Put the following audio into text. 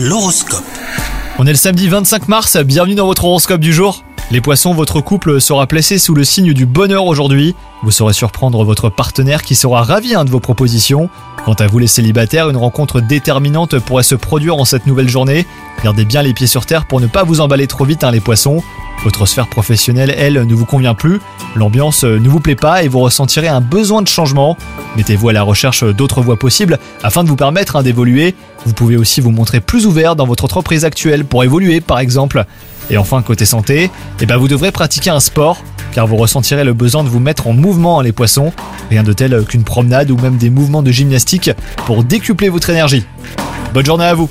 L'horoscope. On est le samedi 25 mars, bienvenue dans votre horoscope du jour. Les poissons, votre couple sera placé sous le signe du bonheur aujourd'hui. Vous saurez surprendre votre partenaire qui sera ravi hein, de vos propositions. Quant à vous les célibataires, une rencontre déterminante pourrait se produire en cette nouvelle journée. Gardez bien les pieds sur terre pour ne pas vous emballer trop vite hein, les poissons. Votre sphère professionnelle, elle, ne vous convient plus. L'ambiance ne vous plaît pas et vous ressentirez un besoin de changement. Mettez-vous à la recherche d'autres voies possibles afin de vous permettre hein, d'évoluer. Vous pouvez aussi vous montrer plus ouvert dans votre entreprise actuelle pour évoluer par exemple. Et enfin, côté santé, eh ben vous devrez pratiquer un sport car vous ressentirez le besoin de vous mettre en mouvement les poissons. Rien de tel qu'une promenade ou même des mouvements de gymnastique pour décupler votre énergie. Bonne journée à vous